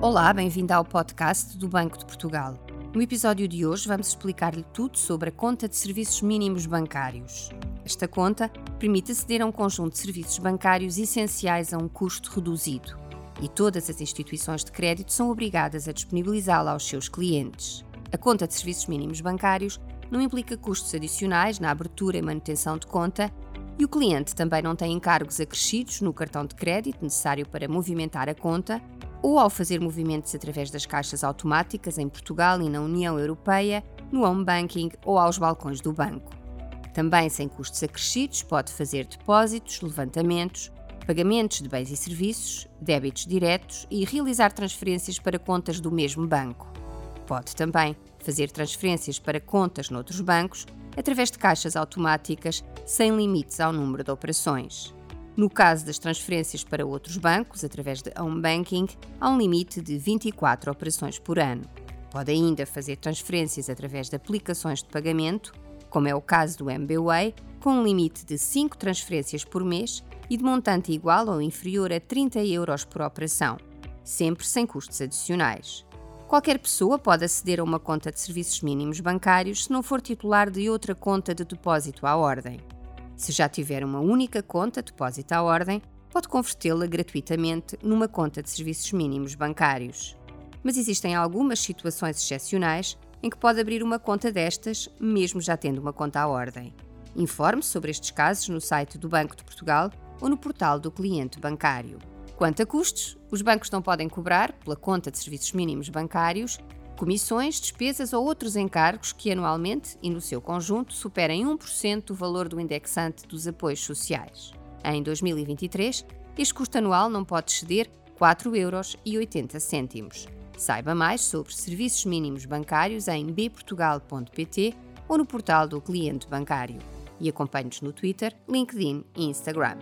Olá, bem-vindo ao podcast do Banco de Portugal. No episódio de hoje vamos explicar-lhe tudo sobre a conta de serviços mínimos bancários. Esta conta permite aceder a um conjunto de serviços bancários essenciais a um custo reduzido e todas as instituições de crédito são obrigadas a disponibilizá-la aos seus clientes. A conta de serviços mínimos bancários não implica custos adicionais na abertura e manutenção de conta e o cliente também não tem encargos acrescidos no cartão de crédito necessário para movimentar a conta ou ao fazer movimentos através das caixas automáticas em Portugal e na União Europeia, no home banking ou aos balcões do banco. Também sem custos acrescidos, pode fazer depósitos, levantamentos, pagamentos de bens e serviços, débitos diretos e realizar transferências para contas do mesmo banco. Pode também fazer transferências para contas noutros bancos através de caixas automáticas sem limites ao número de operações. No caso das transferências para outros bancos, através de home banking, há um limite de 24 operações por ano. Pode ainda fazer transferências através de aplicações de pagamento, como é o caso do MBWay, com um limite de 5 transferências por mês e de montante igual ou inferior a 30 euros por operação, sempre sem custos adicionais. Qualquer pessoa pode aceder a uma conta de serviços mínimos bancários se não for titular de outra conta de depósito à ordem. Se já tiver uma única conta depósito à ordem, pode convertê-la gratuitamente numa conta de serviços mínimos bancários. Mas existem algumas situações excepcionais em que pode abrir uma conta destas, mesmo já tendo uma conta à ordem. Informe sobre estes casos no site do Banco de Portugal ou no portal do cliente bancário. Quanto a custos, os bancos não podem cobrar, pela conta de serviços mínimos bancários, comissões, despesas ou outros encargos que anualmente e no seu conjunto superem 1% do valor do indexante dos apoios sociais. Em 2023, este custo anual não pode exceder 4,80 euros. Saiba mais sobre serviços mínimos bancários em bportugal.pt ou no portal do cliente bancário. E acompanhe-nos no Twitter, LinkedIn e Instagram.